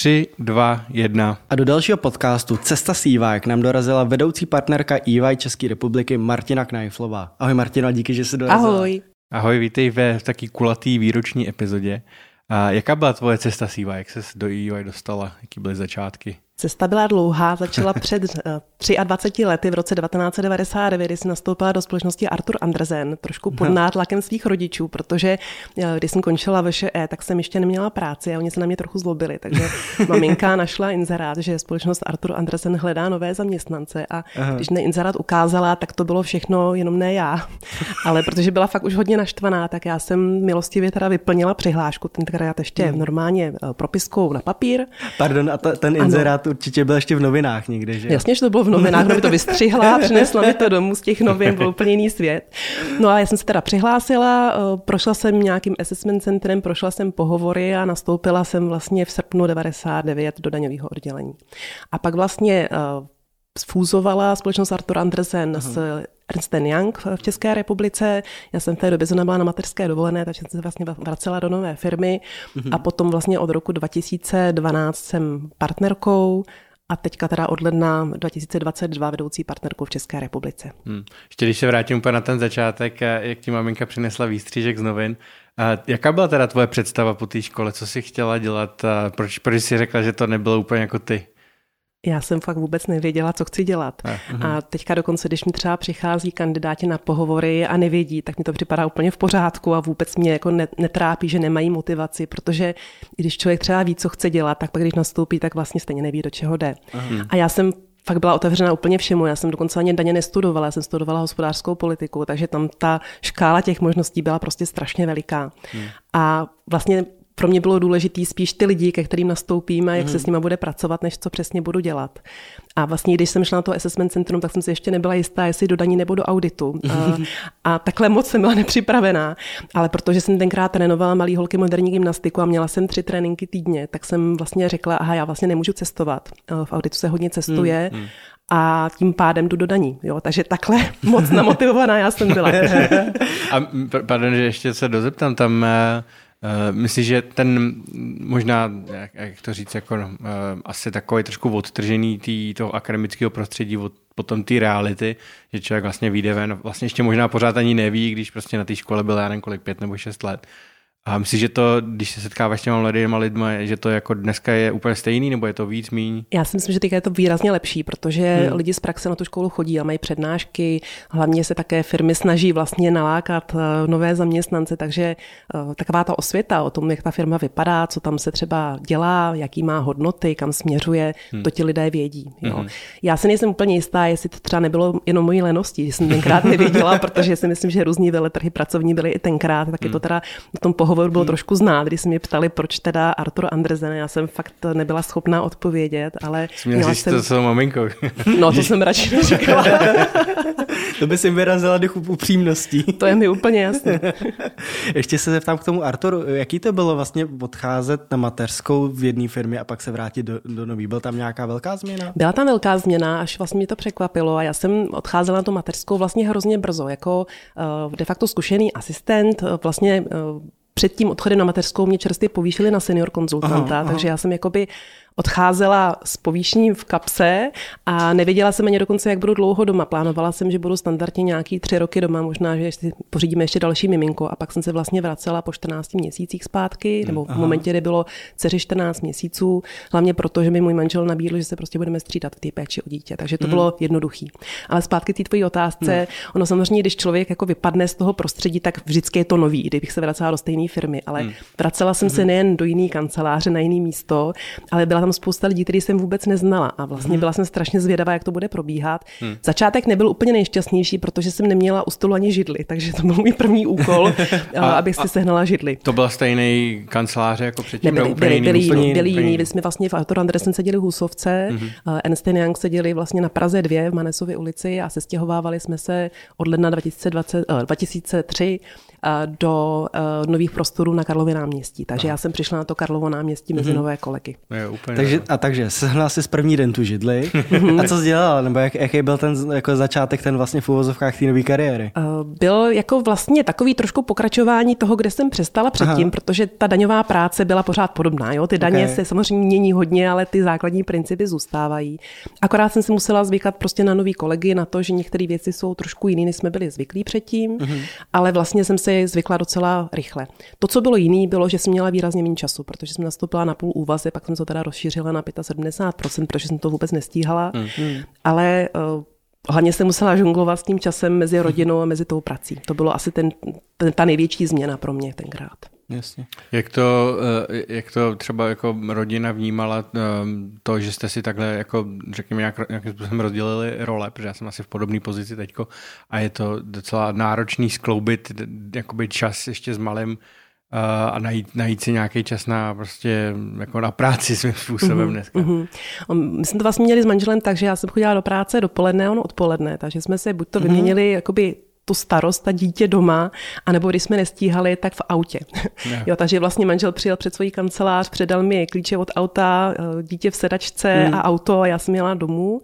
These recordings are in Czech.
3, 2, 1. A do dalšího podcastu Cesta s EY k nám dorazila vedoucí partnerka EY České republiky Martina Knajflová. Ahoj Martina, díky, že jsi dorazila. Ahoj. Ahoj, vítej ve taky kulatý výroční epizodě. A jaká byla tvoje cesta s EY? Jak se do EY dostala? Jaký byly začátky? Cesta byla dlouhá, začala před 23 eh, lety v roce 1999, kdy jsem nastoupila do společnosti Arthur Andersen, trošku pod nátlakem svých rodičů, protože eh, když jsem končila VŠE, tak jsem ještě neměla práci a oni se na mě trochu zlobili, takže maminka našla inzerát, že společnost Arthur Andersen hledá nové zaměstnance a Aha. když ne inzerát ukázala, tak to bylo všechno, jenom ne já. Ale protože byla fakt už hodně naštvaná, tak já jsem milostivě teda vyplnila přihlášku, tenkrát ještě hmm. normálně eh, propiskou na papír. Pardon, a ten inzerát určitě byl ještě v novinách někde, že? Jasně, že to bylo v novinách, no by to vystřihla, přinesla mi to domů z těch novin, byl úplně jiný svět. No a já jsem se teda přihlásila, eh, prošla jsem nějakým assessment centrem, prošla jsem pohovory a nastoupila jsem vlastně v srpnu 99 do daňového oddělení. A pak vlastně uh, sfúzovala společnost Arthur Andersen Aha. s Ernst Young v České republice. Já jsem v té době zrovna byla na mateřské dovolené, takže jsem se vlastně vracela do nové firmy mm-hmm. a potom vlastně od roku 2012 jsem partnerkou a teďka teda od ledna 2022 vedoucí partnerkou v České republice. Hmm. Ještě když se vrátím úplně na ten začátek, eh, jak ti maminka přinesla výstřížek z novin, a jaká byla teda tvoje představa po té škole? Co jsi chtěla dělat? A proč, proč jsi řekla, že to nebylo úplně jako ty? Já jsem fakt vůbec nevěděla, co chci dělat. A, mhm. a teďka dokonce, když mi třeba přichází kandidáti na pohovory a nevědí, tak mi to připadá úplně v pořádku a vůbec mě jako netrápí, že nemají motivaci, protože když člověk třeba ví, co chce dělat, tak pak když nastoupí, tak vlastně stejně neví, do čeho jde. Aha. A já jsem fakt byla otevřena úplně všemu. Já jsem dokonce ani daně nestudovala, já jsem studovala hospodářskou politiku, takže tam ta škála těch možností byla prostě strašně veliká. Hmm. A vlastně pro mě bylo důležité spíš ty lidi, ke kterým nastoupím a jak mm. se mhm. s nimi bude pracovat, než co přesně budu dělat. A vlastně, když jsem šla na to assessment centrum, tak jsem si ještě nebyla jistá, jestli do daní nebo do auditu. A, a takhle moc jsem byla nepřipravená. Ale protože jsem tenkrát trénovala malý holky moderní gymnastiku a měla jsem tři tréninky týdně, tak jsem vlastně řekla, aha, já vlastně nemůžu cestovat. V auditu se hodně cestuje. Mm, a tím pádem jdu do daní. Jo? Takže takhle moc namotivovaná já jsem byla. a pardon, že ještě se dozeptám, tam Uh, myslíš, že ten možná, jak, jak to říct, jako, uh, asi takový trošku odtržený tý, toho akademického prostředí od potom té reality, že člověk vlastně vyjde ven, vlastně ještě možná pořád ani neví, když prostě na té škole byl já nevím kolik, pět nebo šest let, a myslíš, že to, když se setkáváš s těma mladými lidmi, že to jako dneska je úplně stejný, nebo je to víc, míň? Já si myslím, že teďka je to výrazně lepší, protože hmm. lidi z praxe na tu školu chodí a mají přednášky, hlavně se také firmy snaží vlastně nalákat eh, nové zaměstnance, takže eh, taková ta osvěta o tom, jak ta firma vypadá, co tam se třeba dělá, jaký má hodnoty, kam směřuje, hmm. to ti lidé vědí. Jo. Hmm. Já si nejsem úplně jistá, jestli to třeba nebylo jenom mojí lenosti, že jsem tenkrát nevěděla, protože si myslím, že různí veletrhy pracovní byly i tenkrát, tak je to hmm. teda na tom pohovoru bylo hmm. trošku znát, když se mě ptali, proč teda Artur Andresen, já jsem fakt nebyla schopná odpovědět, ale... Měla jsem... to svou maminkou. No, to jsem radši neřekla. to by si vyrazila duch upřímností. to je mi úplně jasné. Ještě se zeptám k tomu Arturu, jaký to bylo vlastně odcházet na mateřskou v jedné firmě a pak se vrátit do, do nový? Byl tam nějaká velká změna? Byla tam velká změna, až vlastně mě to překvapilo a já jsem odcházela na tu mateřskou vlastně hrozně brzo, jako uh, de facto zkušený asistent, uh, vlastně uh, před tím odchodem na mateřskou mě čerstvě povýšili na senior konzultanta, aha, aha. takže já jsem jakoby odcházela s povýšením v kapse a nevěděla jsem ani dokonce, jak budu dlouho doma. Plánovala jsem, že budu standardně nějaký tři roky doma, možná, že si pořídíme ještě další miminko a pak jsem se vlastně vracela po 14 měsících zpátky, nebo v momentě, kdy bylo dceři 14 měsíců, hlavně proto, že mi můj manžel nabídl, že se prostě budeme střídat v té péči o dítě, takže to mm. bylo jednoduchý. Ale zpátky té tvojí otázce, mm. ono samozřejmě, když člověk jako vypadne z toho prostředí, tak vždycky je to nový, kdybych se vracela do stejné firmy, ale mm. vracela jsem mm. se nejen do jiné kanceláře, na jiné místo, ale byla tam spousta lidí, který jsem vůbec neznala a vlastně hmm. byla jsem strašně zvědavá, jak to bude probíhat. Hmm. Začátek nebyl úplně nejšťastnější, protože jsem neměla u stolu ani židli, takže to byl můj první úkol, a, abych si sehnala židli. To byla stejný kanceláře jako předtím? Nebyli, byli, byli, jiný, byli jiný. My jsme vlastně v Arthur Andersen seděli v Husovce, hmm. Ernst Young seděli vlastně na Praze 2 v Manesově ulici a sestěhovávali jsme se od ledna 2020, 2003 do nových prostorů na Karlově náměstí. Takže Aha. já jsem přišla na to Karlovo náměstí mezi hmm. nové kolegy. Je, úplně. Takže, a takže sehnala si z první den tu židli. a co jsi dělala? Nebo jak, jaký byl ten jako začátek, ten vlastně v úvozovkách té nové kariéry? Eh, Byl jako vlastně takový trošku pokračování toho, kde jsem přestala předtím, Aha. protože ta daňová práce byla pořád podobná. Jo? Ty daně Ok. se samozřejmě mění hodně, ale ty základní principy zůstávají. Akorát jsem si musela zvykat prostě na nový kolegy, na to, že některé věci jsou trošku jiný, než jsme byli zvyklí předtím, ale vlastně jsem si zvykla docela rychle. To, co bylo jiný, bylo, že jsem měla výrazně méně času, protože jsem nastoupila na půl úvazy, pak jsem to teda rozšířila na 75%, protože jsem to vůbec nestíhala. Ale eh, hlavně jsem musela žonglovat s tím časem mezi rodinou a mezi tou prací. To bylo asi ten, ten, ta největší změna pro mě tenkrát. Jasně. Jak to, eh, jak to třeba jako rodina vnímala eh, to, že jste si takhle jako řekněme nějak, nějakým způsobem rozdělili role, protože já jsem asi v podobné pozici teďko a je to docela náročný skloubit jakoby čas ještě s malým eh, a najít, najít si nějaký čas na prostě jako na práci svým způsobem dneska. Mhm. My jsme to vlastně měli s manželem tak, že já jsem chodila do práce dopoledne, on odpoledne, takže jsme se buď to vyměnili jakoby tu starost a dítě doma, anebo když jsme nestíhali, tak v autě. Ne. Jo, takže vlastně manžel přijel před svoji kancelář, předal mi klíče od auta, eh, dítě v sedačce a auto a já jsem jela domů.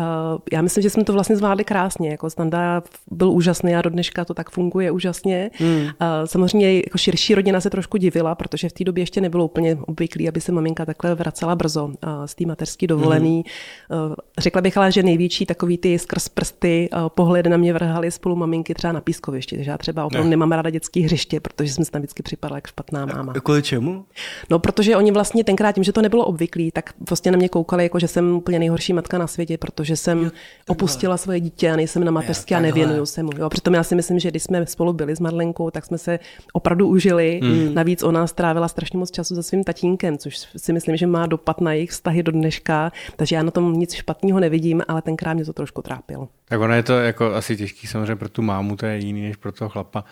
Uh, já myslím, že jsme to vlastně zvládli krásně. Jako Standa byl úžasný a do dneška to tak funguje úžasně. Mm. Uh, samozřejmě jako širší rodina se trošku divila, protože v té době ještě nebylo úplně obvyklé, aby se maminka takhle vracela brzo uh, z té mateřské dovolený. Mm. Uh, řekla bych ale, že největší takový ty skrz prsty pohledy na mě vrhali spolu maminky třeba na pískovišti. Takže já třeba opravdu Ne. nemám ráda dětské hřiště, protože jsem tam vždycky připadala jak špatná máma. Kvůli čemu? No, protože oni vlastně tenkrát, tím, že to nebylo obvyklý, tak vlastně na mě koukali, jako že jsem úplně nejhorší matka na světě, protože jsem opustila svoje dítě a nejsem na mateřské a nevěnuju se mu. Jo, přitom já si myslím, že když jsme spolu byli s Marlenkou, tak jsme se opravdu užili. Hmm. Navíc ona strávila strašně moc času se svým tatínkem, což si myslím, že má dopad na jejich vztahy do dneška, takže já na tom nic špatného nevidím, ale tenkrát mě to trošku trápilo. Tak ono je to jako asi těžký samozřejmě pro tu mámu, to je jiný než pro toho chlapa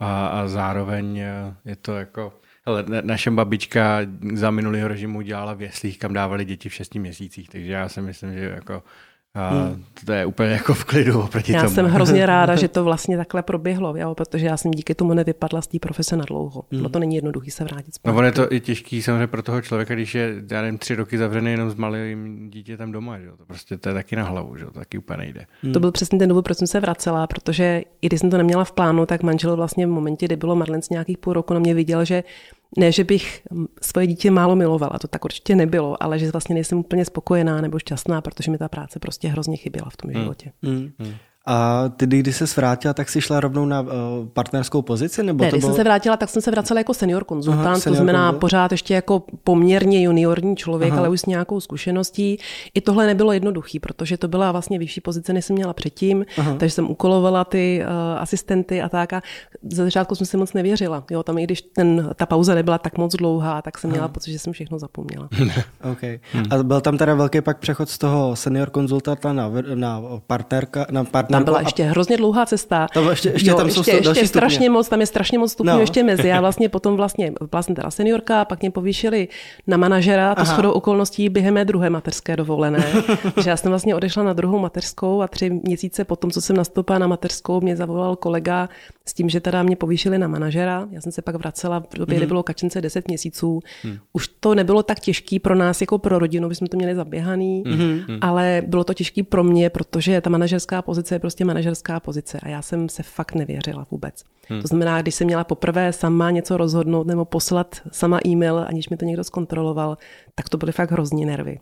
a, a zároveň eh, je to jako Hele, na- naše babička za minulého režimu dělala v jeslích, kam dávali děti v šesti měsících, takže já si myslím, že jako a Hmm. to je úplně jako v klidu oproti Já tomu. jsem hrozně ráda, že to vlastně takhle proběhlo, jo, protože já jsem díky tomu nevypadla z té profese na dlouho. No to není jednoduchý se vrátit No zpátky. ono je to i těžký samozřejmě pro toho člověka, když je, já nevím, tři roky zavřený jenom s malým dítětem doma, že? To prostě to je taky na hlavu, že? To taky úplně nejde. To byl přesně ten důvod, proč jsem se vracela, protože i když jsem to neměla v plánu, tak manžel vlastně v momentě, kdy bylo Marlens nějakých půl roku, na mě viděl, že ne, že bych mm, svoje dítě málo milovala, to tak určitě nebylo, ale že vlastně nejsem úplně spokojená nebo šťastná, protože mi ta práce prostě hrozně chyběla v tom životě. Mm. A ty, když se vrátila, tak jsi šla rovnou na uh, partnerskou pozici? Nebo Ne, to když bylo... jsem se vrátila, tak jsem se vracela jako senior konzultant, Aha, to senior znamená konzult. pořád ještě jako poměrně juniorní člověk, Aha. ale už s nějakou zkušeností. I tohle nebylo jednoduchý, protože to byla vlastně vyšší pozice, než jsem měla předtím, Aha. takže jsem ukolovala ty uh, asistenty a tak. A za začátku jsem si moc nevěřila. Jo, tam i když ten, ta pauza nebyla tak moc dlouhá, tak jsem měla pocit, že jsem všechno zapomněla. Okay. A byl tam teda velký pak přechod z toho senior konzultanta na, na partnerka, na partnerku. Tam byla a- ještě hrozně dlouhá cesta. Tam ještě- ještě tam jsou ještě, sto- ještě další stupně. strašně moc, tam je strašně moc stupňů No. ještě mezi. Já vlastně potom vlastně, byla jsem teda seniorka, pak mě povýšili na manažera, to Aha. shodou okolností během mé druhé mateřské dovolené. že já jsem vlastně odešla na druhou mateřskou a tři měsíce potom, co jsem nastoupila na mateřskou, mě zavolal kolega s tím, že teda mě povýšili na manažera. Já jsem se pak vracela v době, Mhm. kdy bylo kačence 10 měsíců. Už to nebylo tak těžký pro nás jako pro rodinu, my jsme to měli zaběhaný, Mhm. ale bylo to těžký pro mě, protože ta manažerská pozice je prostě manažerská pozice a já jsem se fakt nevěřila vůbec. To znamená, když jsem měla poprvé sama něco rozhodnout nebo poslat sama e-mail, aniž mi to někdo zkontroloval, tak to byly fakt hrozný nervy.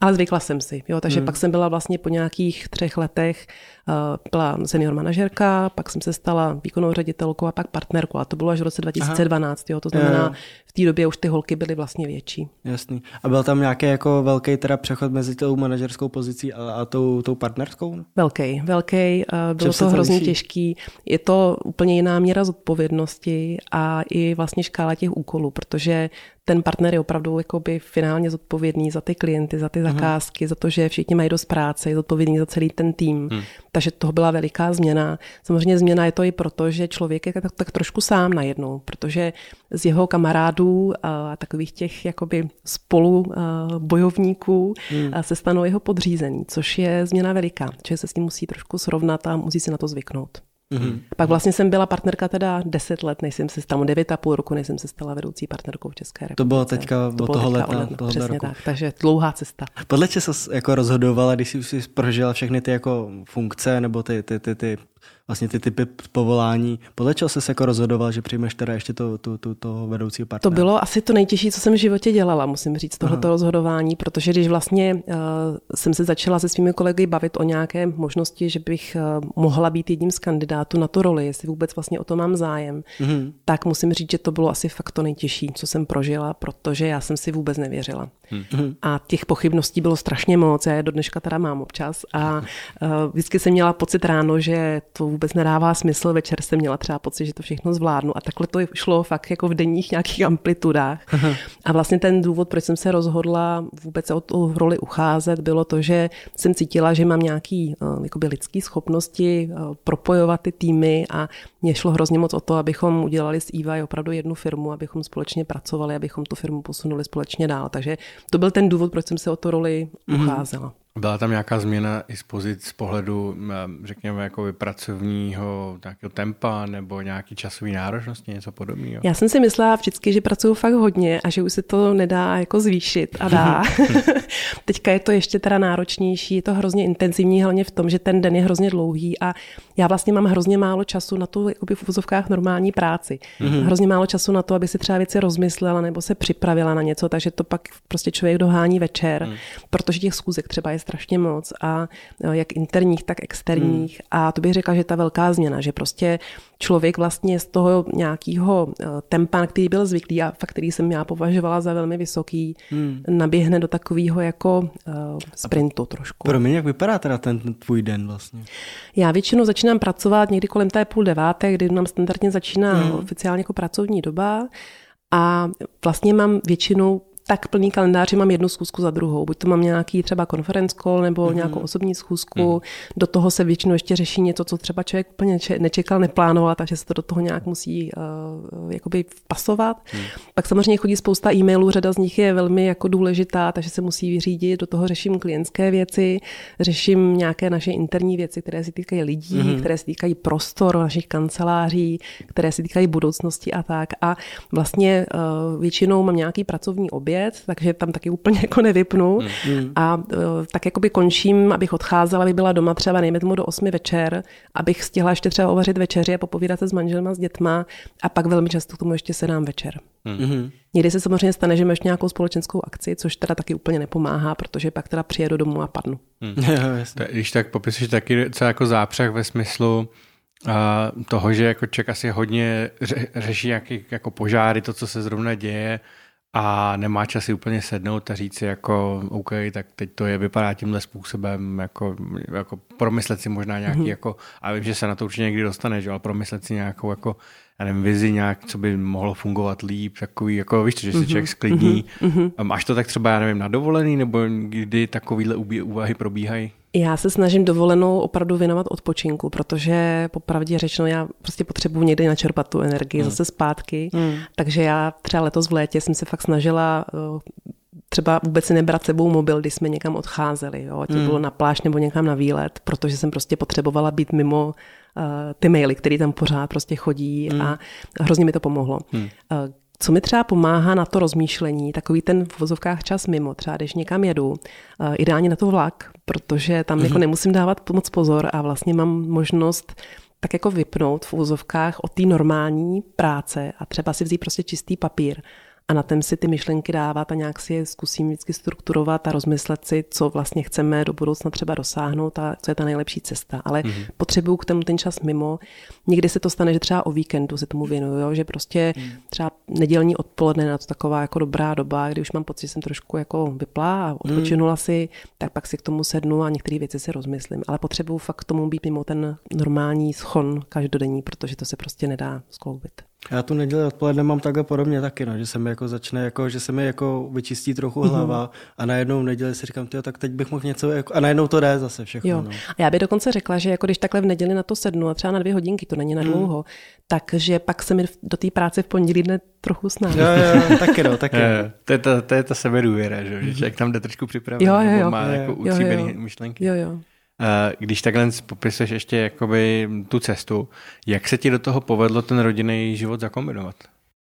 Ale zvykla jsem si, jo, takže pak jsem byla vlastně po nějakých třech letech uh, byla senior manažerka, pak jsem se stala výkonnou ředitelkou a pak partnerkou. A to bylo až v roce 2012, jo, to jo. V té době už ty holky byly vlastně větší. Jasný. A byl tam nějaký jako velký teda přechod mezi tou manažerskou pozicí a, a tou, tou partnerskou? Velký, velký, bylo se to hrozně liší? těžký. Je to úplně jiná míra zodpovědnosti a i vlastně škála těch úkolů, protože ten partner je opravdu jakoby finálně zodpovědný za ty klienty, za ty zakázky, za to, že všichni mají dost práce, je zodpovědný za celý ten tým. Hmm. Takže toho byla veliká změna. Samozřejmě změna je to i proto, že člověk je tak, tak trošku sám najednou, protože z jeho kamarádů a takových těch jakoby spolu a, bojovníků hmm. se stanou jeho podřízení, což je změna veliká, že se s tím musí trošku srovnat a musí si na to zvyknout. Mm-hmm. Pak vlastně jsem byla partnerka teda 10 let, než jsem se stala, 9,5 roku, než jsem se stala vedoucí partnerkou v České republice. To bylo teďka to toho leta, ledna, toho Přesně roku. tak, takže dlouhá cesta. Podle čeho jsi jako rozhodovala, když jsi prožila všechny ty jako funkce nebo ty, ty, ty, ty vlastně ty typy povolání. Podle čeho jsi se jako rozhodoval, že přijmeš teda ještě to, to, to, to vedoucího partnera? To bylo asi to nejtěžší, co jsem v životě dělala, musím říct, tohoto Aha. rozhodování, protože když vlastně uh, jsem se začala se svými kolegy bavit o nějaké možnosti, že bych uh, mohla být jedním z kandidátů na to roli, jestli vůbec vlastně o to mám zájem, mm. tak musím říct, že to bylo asi fakt to nejtěžší, co jsem prožila, protože já jsem si vůbec nevěřila. Mm. A těch pochybností bylo strašně moc, já je do dneška teda mám občas a uh, vždycky jsem měla pocit ráno, že to vůbec nedává smysl, večer jsem měla třeba pocit, že to všechno zvládnu a takhle to šlo fakt jako v denních nějakých amplitudách. A vlastně ten důvod, proč jsem se rozhodla vůbec o tu roli ucházet, bylo to, že jsem cítila, že mám nějaký uh, jakoby lidský schopnosti uh, propojovat ty týmy a mě šlo hrozně moc o to, abychom udělali s EY opravdu jednu firmu, abychom společně pracovali, abychom tu firmu posunuli společně dál. Takže to byl ten důvod, proč jsem se o to roli mm-hmm. ucházela. Byla tam nějaká změna i z pozic z pohledu, řekněme, jako pracovního nějakého tempa nebo nějaký časový náročnosti, něco podobného? Já jsem si myslela vždycky, že pracuju fakt hodně a že už se to nedá jako zvýšit a dá. Teďka je to ještě teda náročnější, je to hrozně intenzivní, hlavně v tom, že ten den je hrozně dlouhý a já vlastně mám hrozně málo času na tu jakoby v uvozovkách normální práci. Mm-hmm. Hrozně málo času na to, aby si třeba věci rozmyslela nebo se připravila na něco, takže to pak prostě člověk dohání večer, mm. protože těch schůzek třeba je strašně moc a no, jak interních, tak externích. Hmm. A to bych řekla, že ta velká změna, že prostě člověk vlastně z toho nějakého eh, tempa, který byl zvyklý a fakt, který jsem já považovala za velmi vysoký, hmm. naběhne do takového jako uh, sprintu trošku. Pro mě jak vypadá teda ten, ten tvůj den vlastně? Já většinou začínám pracovat někdy kolem té půl deváté, kdy nám standardně začíná hmm. oficiálně jako pracovní doba. A vlastně mám většinou tak plný kalendář, že mám jednu schůzku za druhou. Buď to mám nějaký třeba conference call nebo mm-hmm. nějakou osobní schůzku. Mm-hmm. Do toho se většinou ještě řeší něco, co třeba člověk úplně nečekal, neplánoval, takže se to do toho nějak musí uh, jakoby pasovat. Mm. Pak samozřejmě chodí spousta e-mailů, řada z nich je velmi jako důležitá, takže se musí vyřídit. Do toho řeším klientské věci, řeším nějaké naše interní věci, které se týkají lidí, mm-hmm. které se týkají prostor našich kanceláří, které se týkají budoucnosti a tak. A vlastně uh, většinou mám nějaký pracovní oběd, věc, takže tam taky úplně jako nevypnu. Mm. A uh, tak jakoby končím, abych odcházela, abych byla doma třeba nejme tomu do 8 večer, abych stihla ještě třeba uvařit večeři a popovídat se s manželem a s dětma a pak velmi často k tomu ještě sedám večer. Mm. Někdy se samozřejmě stane, že máš nějakou společenskou akci, což teda taky úplně nepomáhá, protože pak teda přijedu domů a padnu. Mm. Když tak popisuješ taky co jako zápřah ve smyslu, a toho, že jako Ček asi hodně ře, řeší nějaký jako požáry, to, co se zrovna děje, a nemá čas si úplně sednout a říct si jako OK, tak teď to je, vypadá tímhle způsobem, jako, jako promyslet si možná nějaký, mm-hmm. jako, a vím, že se na to určitě někdy dostane, že, ale promyslet si nějakou jako, já nevím, vizi nějak, co by mohlo fungovat líp, takový, jako víš, že si mm-hmm. člověk sklidní. Mm-hmm. Máš to tak třeba, já nevím, na dovolený, nebo kdy takovýhle úvahy probíhají? Já se snažím dovolenou opravdu věnovat odpočinku, protože popravdě řečeno, já prostě potřebuji někdy načerpat tu energii hmm. zase zpátky. Hmm. Takže já třeba letos v létě jsem se fakt snažila eh, třeba vůbec si nebrat sebou mobil, když jsme někam odcházeli, jo, ať hmm. bylo na pláž nebo někam na výlet, protože jsem prostě potřebovala být mimo uh, ty maily, které tam pořád prostě chodí hmm. a hrozně mi to pomohlo. Hmm. Uh, co mi třeba pomáhá na to rozmýšlení, takový ten v vozovkách čas mimo, třeba když někam jedu, ideálně na to vlak, protože tam mm-hmm. jako nemusím dávat moc pozor a vlastně mám možnost tak jako vypnout v úzovkách od té normální práce a třeba si vzít prostě čistý papír a na ten si ty myšlenky dávat a nějak si je zkusím vždycky strukturovat a rozmyslet si, co vlastně chceme do budoucna třeba dosáhnout a co je ta nejlepší cesta. Ale mm-hmm. potřebuju k tomu ten čas mimo. Někdy se to stane, že třeba o víkendu se tomu věnuju, že prostě mm. třeba nedělní odpoledne na to taková jako dobrá doba, kdy už mám pocit, že jsem trošku jako vyplá a odpočinula mm. si, tak pak si k tomu sednu a některé věci si rozmyslím. Ale potřebuju fakt k tomu být mimo ten normální schon každodenní, protože to se prostě nedá skloubit. Já tu neděli odpoledne mám takhle podobně taky, no, že se mi jako začne, jako, že se mi jako vyčistí trochu mhm. hlava mm-hmm. a najednou v neděli si říkám, tyjo, tak teď bych mohl něco, jako, a najednou to jde zase všechno. Jo. No. A já bych dokonce řekla, že jako když takhle v neděli na to sednu a třeba na dvě hodinky, to není na mhm. dlouho, mm. takže pak se mi do té práce v pondělí dne trochu snáší. Jo, jo, taky no, taky. jo, to, je ta, to je ta sebedůvěra, že, že člověk tam jde trošku připravený, jo, jo, jo. má jo, jako jo, jo. myšlenky. Jo, jo. Když takhle popisuješ ještě jakoby tu cestu, jak se ti do toho povedlo ten rodinný život zakombinovat?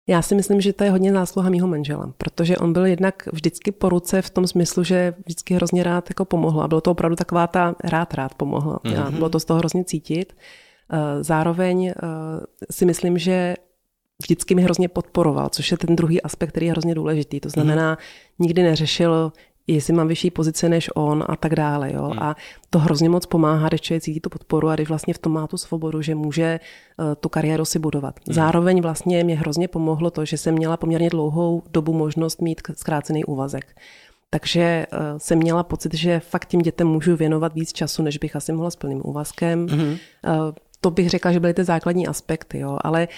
Já si myslím, že to je hodně zásluha mýho manžela, protože on byl jednak vždycky po ruce v tom smyslu, že vždycky hrozně rád jako pomohl a bylo to opravdu taková ta rád, rád pomohl. Mm-hmm. Bylo to z toho hrozně cítit. Eh, zároveň eh, si myslím, že vždycky mi hrozně podporoval, což je ten druhý aspekt, který je hrozně důležitý. To znamená, mm. nikdy neřešil, jestli mám vyšší pozici než on a tak dále. Jo? Mm. A to hrozně moc pomáhá, když člověk cítí tu podporu a když vlastně v tom má tu svobodu, že může uh, tu kariéru si budovat. Mm. Zároveň vlastně mě hrozně pomohlo to, že jsem měla poměrně dlouhou dobu možnost mít zkrácený úvazek. Takže uh, jsem měla pocit, že fakt tím dětem můžu věnovat víc času, než bych asi mohla s plným úvazkem. Mm-hmm. Uh, to bych řekla, že byly ty základní aspekty, jo. ale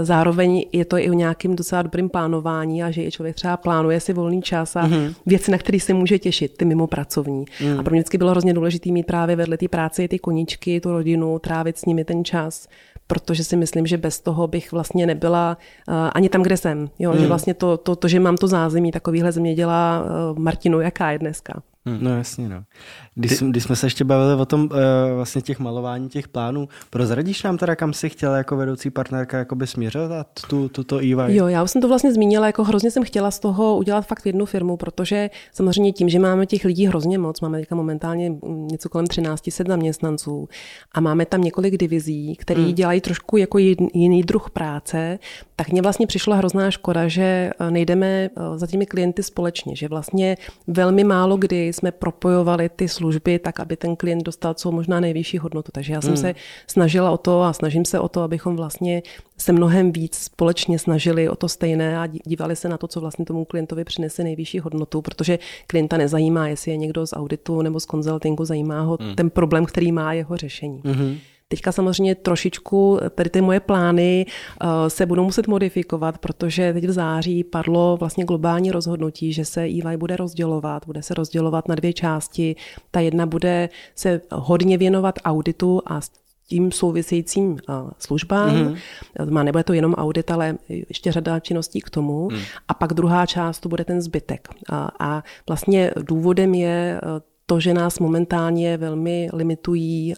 zároveň je to i o nějakým docela dobrým plánování a že je člověk třeba plánuje si volný čas a mm-hmm. věci, na které se může těšit, ty mimo pracovní. Mm. A pro mě vždycky bylo hrozně důležité mít právě vedle té práce ty koníčky, tu rodinu, trávit s nimi ten čas protože si myslím, že bez toho bych vlastně nebyla uh, ani tam, kde jsem. Jo? Mm. Že vlastně to, to, to, že mám to zázemí takovýhle zeměděla uh, Martinu, jaká je dneska. Hmm. No jasně, no. Když, Ty... když jsme se ještě bavili o tom uh, vlastně těch malování těch plánů, prozradíš nám teda, kam si chtěla jako vedoucí partnerka jakoby směřovat tu, tuto EY? Jo, já už jsem to vlastně zmínila, jako hrozně jsem chtěla z toho udělat fakt jednu firmu, protože samozřejmě tím, že máme těch lidí hrozně moc, máme teďka momentálně něco kolem 1300 zaměstnanců a máme tam několik divizí, které hmm. dělají trošku jako jiný druh práce, tak mně vlastně přišla hrozná škoda, že eh, nejdeme eh, za těmi klienty společně, že vlastně velmi málo kdy jsme propojovali ty služby tak, aby ten klient dostal co možná nejvyšší hodnotu. Takže já jsem hmm. se snažila o to a snažím se o to, abychom vlastně se mnohem víc společně snažili o to stejné a dívali se na to, co vlastně tomu klientovi přinese nejvyšší hodnotu, protože klienta nezajímá, jestli je někdo z auditu nebo z konzultingu, zajímá ho hmm. ten problém, který má jeho řešení. Hmm. Teďka samozřejmě trošičku tady ty moje plány uh, se budou muset modifikovat, protože teď v září padlo vlastně globální rozhodnutí, že se EY bude rozdělovat, bude se rozdělovat na dvě části. Ta jedna bude se hodně věnovat auditu a tím souvisejícím uh, službám. Mm-hmm. Má nebude to jenom audit, ale ještě řada činností k tomu. Mm. A pak druhá část to bude ten zbytek. A, a vlastně důvodem je to, že nás momentálně velmi limitují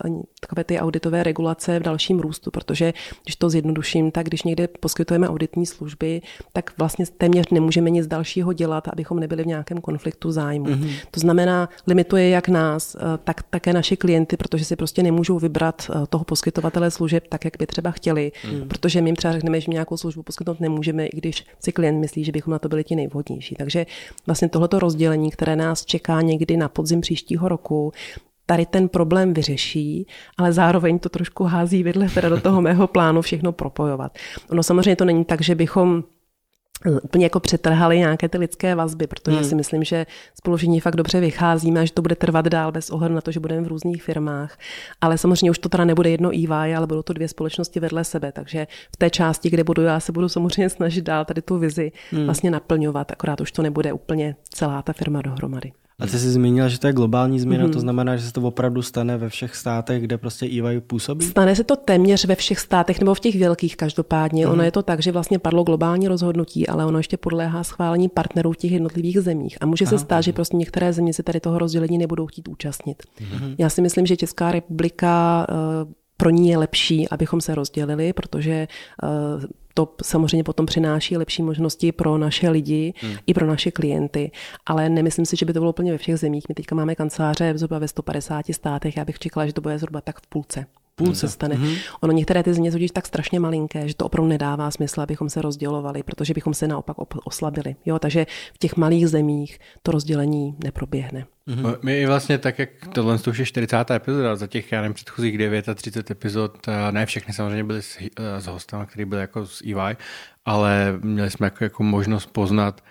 takové ty auditové regulace v dalším růstu, protože když to zjednoduším, tak když někde poskytujeme auditní služby, tak vlastně téměř nemůžeme nic dalšího dělat, abychom nebyli v nějakém konfliktu zájmu. Mm-hmm. To znamená, limituje jak nás, eh, tak také naše klienty, protože si prostě nemůžou vybrat eh, toho poskytovatele služeb tak, jak by třeba chtěli, mm-hmm. protože my jim třeba řekneme, že nějakou službu poskytnout nemůžeme, i když si klient myslí, že bychom na to byli ti nejvhodnější. Takže vlastně tohleto rozdělení, které nás čeká někdy na podzim příštího roku, tady ten problém vyřeší, ale zároveň to trošku hází vidle teda do toho mého plánu všechno propojovat. Ono samozřejmě to není tak, že bychom úplně jako přetrhali nějaké ty lidské vazby, protože hmm. si myslím, že spolu všichni fakt dobře vycházíme a že to bude trvat dál bez ohledu na to, že budeme v různých firmách. Ale samozřejmě už to teda nebude jedno EY, ale budou to dvě společnosti vedle sebe, takže v té části, kde budu já, se budu samozřejmě snažit dál tady tu vizi hmm. vlastně naplňovat, akorát už to nebude úplně celá ta firma dohromady. A ty jsi zmínila, že to je globální změna, mm-hmm. to znamená, že se to opravdu stane ve všech státech, kde prostě EY působí? Stane se to téměř ve všech státech, nebo v těch velkých každopádně. Mm-hmm. Ono je to tak, že vlastně padlo globální rozhodnutí, ale ono ještě podléhá schválení partnerů v těch jednotlivých zemích. A může Aha, se stát, že prostě některé země se tady toho rozdělení nebudou chtít účastnit. Mm-hmm. Já si myslím, že Česká republika uh, pro ní je lepší, abychom se rozdělili, protože uh, to samozřejmě potom přináší lepší možnosti pro naše lidi hmm. i pro naše klienty, ale nemyslím si, že by to bylo úplně ve všech zemích. My teďka máme kanceláře zhruba ve 150 státech, já bych čekala, že to bude zhruba tak v půlce půlce stane. Mm-hmm. Ono některé ty země jsou tak strašně malinké, že to opravdu nedává smysl, abychom se rozdělovali, protože bychom se naopak oslabili. Jo, takže v těch malých zemích to rozdělení neproběhne. Mm-hmm. My i vlastně tak, jak tohle už je 40. epizoda, za těch, já nevím, předchozích 9 a 30 epizod, ne všechny samozřejmě byly s, s hostama, který byl jako z EY, ale měli jsme jako, jako možnost poznat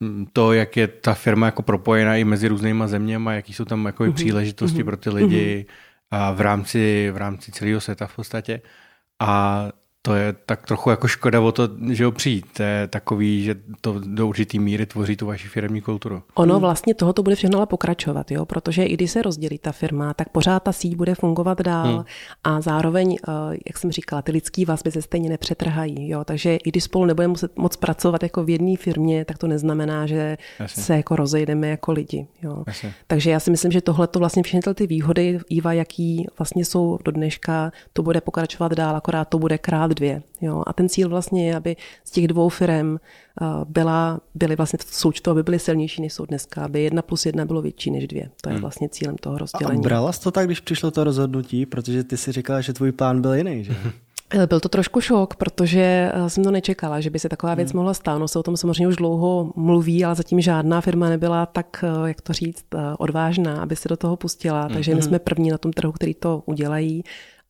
mm, to, jak je ta firma jako propojená i mezi různýma zeměma, jaký jsou tam jako mm-hmm. příležitosti mm-hmm. pro ty lidi, mm-hmm v rámci, v rámci celého světa v podstatě. A to je tak trochu jako škoda o to, že ho přijít. To je takový, že to do určitý míry tvoří tu vaši firmní kulturu. Ono vlastně toho to bude všechno ale pokračovat, jo? protože i když se rozdělí ta firma, tak pořád ta síť bude fungovat dál hmm. a zároveň, eh, jak jsem říkala, ty lidský vazby se stejně nepřetrhají. Jo? Takže i když spolu nebudeme muset moc pracovat jako v jedné firmě, tak to neznamená, že Jasně. se jako rozejdeme jako lidi. Jo? Takže já si myslím, že tohle to vlastně všechny ty výhody, Iva, jaký vlastně jsou do dneška, to bude pokračovat dál, akorát to bude krát dvě. Jo? A ten cíl vlastně je, aby z těch dvou firm eh, byla, byly vlastně součto, aby byly silnější, než jsou dneska, aby jedna plus jedna bylo větší než dvě. To je hmm. vlastně cílem toho rozdělení. A brala jsi to tak, když přišlo to rozhodnutí, protože ty si říkala, že tvůj plán byl jiný, že? Eh, byl to trošku šok, protože eh, jsem to nečekala, že by se taková věc hmm. mohla stát. No se o tom samozřejmě už dlouho mluví, ale zatím žádná firma nebyla tak, jak to říct, odvážná, aby se do toho pustila. Takže my hmm. jsme první na tom trhu, který to udělají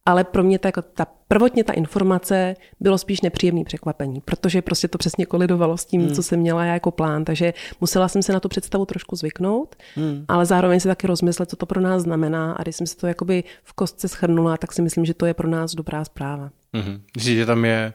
ale pro mě ta, jako ta prvotně ta informace bylo spíš nepříjemný překvapení, protože prostě to přesně kolidovalo s tím, hmm. co jsem měla já jako plán, takže musela jsem se na tu představu trošku zvyknout, hmm. ale zároveň si taky rozmyslet, co to pro nás znamená a když jsem si to jakoby v kostce schrnula, tak si myslím, že to je pro nás dobrá zpráva. Hmm. Že tam je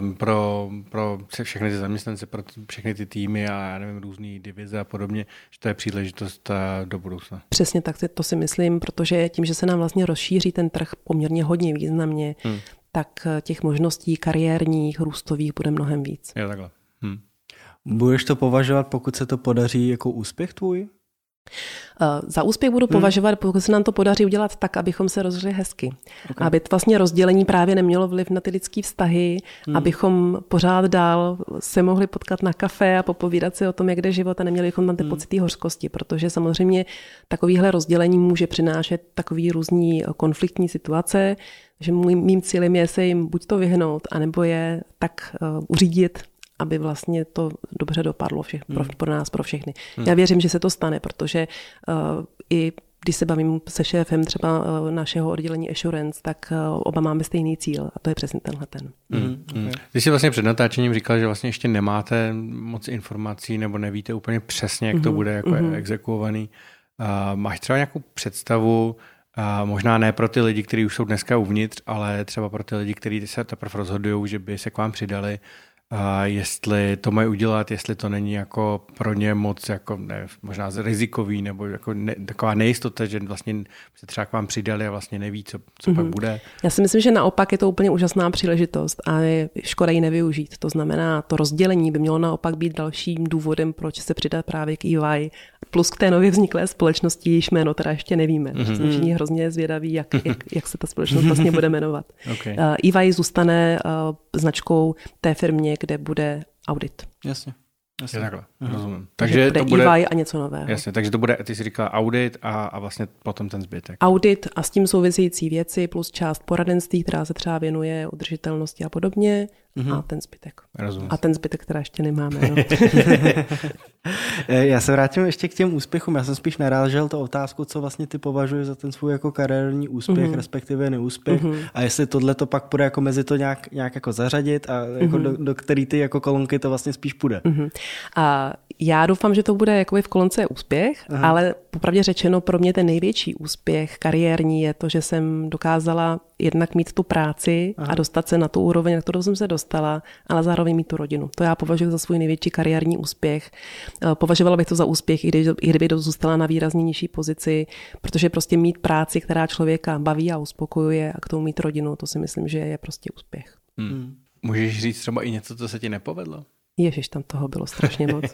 um, pro, pro všechny ty zaměstnance, pro všechny ty týmy a já nevím, různé divize a podobně, že to je příležitost uh, do budoucna. Přesně tak to si myslím, protože tím, že se nám vlastně rozšíří ten trh poměrně hodně významně, hmm. tak uh, těch možností kariérních, růstových bude mnohem víc. Je takhle. Hmm. Budeš to považovat, pokud se to podaří, jako úspěch tvůj? Eh, za úspěch budu hmm. považovat, pokud se nám to podaří udělat tak, abychom se rozřeli hezky. Okay. Aby vlastně rozdělení právě nemělo vliv na ty lidské vztahy, hmm. abychom pořád dál se mohli potkat na kafe a popovídat si o tom, jak jde život a neměli bychom tam ty hmm. pocity hořkosti, protože samozřejmě takovýhle rozdělení může přinášet takový různý konfliktní situace, že mým, mým cílem je se jim buď to vyhnout, anebo je tak uh, uřídit, aby vlastně to dobře dopadlo všech, pro, hmm. pro nás, pro všechny. Hmm. Já věřím, že se to stane, protože uh, i když se bavím se šéfem třeba uh, našeho oddělení Assurance, tak uh, oba máme stejný cíl a to je přesně tenhle ten. Hmm. Hmm. Ty jsi vlastně před natáčením říkal, že vlastně ještě nemáte moc informací nebo nevíte úplně přesně, jak hmm. to bude jako hmm. exekuovaný. Uh, máš třeba nějakou představu, uh, možná ne pro ty lidi, kteří už jsou dneska uvnitř, ale třeba pro ty lidi, kteří se teprve rozhodují, že by se k vám přidali, a jestli to mají udělat, jestli to není jako pro ně moc jako ne, možná rizikový nebo jako ne, taková nejistota, že vlastně se třeba k vám přidali a vlastně neví, co, co mm-hmm. pak mhm. bude. Já si myslím, že naopak je to úplně úžasná příležitost a je škoda ji nevyužít. To znamená, to rozdělení by mělo naopak být dalším důvodem, proč se přidat právě k EY plus k té nově vzniklé společnosti, jejíž jméno teda ještě nevíme. Mm-hmm. Jsme všichni hrozně zvědaví, jak, jak, jak se ta společnost vlastně bude jmenovat. Okay. Uh, EY zůstane uh, značkou té firmě, kde bude audit. Jasně. Jasně. Takhle, uh-huh. rozumím. Takže, takže to bude EY a něco nového. Jasně, takže to bude, ty jsi říkala audit a, a vlastně potom ten zbytek. Audit a s tím související věci plus část poradenství, která se třeba věnuje udržitelnosti a podobně mm-hmm. a ten zbytek. Rozumím. A ten zbytek, která ještě nemáme. No. Já se vrátím ještě k těm úspěchům. Já jsem spíš narážel to otázku, co vlastně ty považuješ za ten svůj jako kariérní úspěch, mm-hmm. respektive neúspěch. Mm-hmm. A jestli tohle to pak půjde jako mezi to nějak, nějak jako zařadit a jako mm-hmm. do, do který ty jako kolonky to vlastně spíš půjde. Mm-hmm. A já doufám, že to bude jakoby v kolonce úspěch, Aha. ale popravdě řečeno pro mě ten největší úspěch kariérní je to, že jsem dokázala jednak mít tu práci Aha. a dostat se na tu úroveň, na kterou jsem se dostala, ale zároveň mít tu rodinu. To já považuji za svůj největší kariérní úspěch. Eh, považovala bych to za úspěch, i, když, i kdyby to zůstala na výrazně nižší pozici, protože prostě mít práci, která člověka baví a uspokojuje a k tomu mít rodinu, to si myslím, že je prostě úspěch. Hmm. Můžeš říct třeba i něco, co se ti nepovedlo? Ježiš, tam toho bylo strašně moc.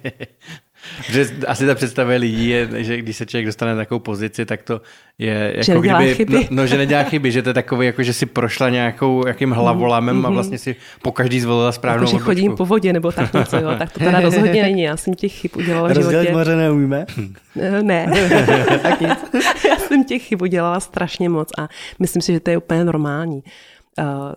že asi ta představa lidí je, že když se člověk dostane na takovou pozici, tak to je jako že nedělá kdyby, chyby. No, no, že nedělá chyby, že to je takový, jako že si prošla nějakou, jakým hlavolamem mm-hmm. a vlastně si po každý zvolila správnou jako, že chodím po vodě nebo tak něco, jo, tak to teda rozhodně není. Já jsem těch chyb udělala v životě. Rozdělit moře neumíme? Eh, ne, tak nic. Já jsem těch chyb udělala strašně moc a myslím si, že to je úplně normální. Uh,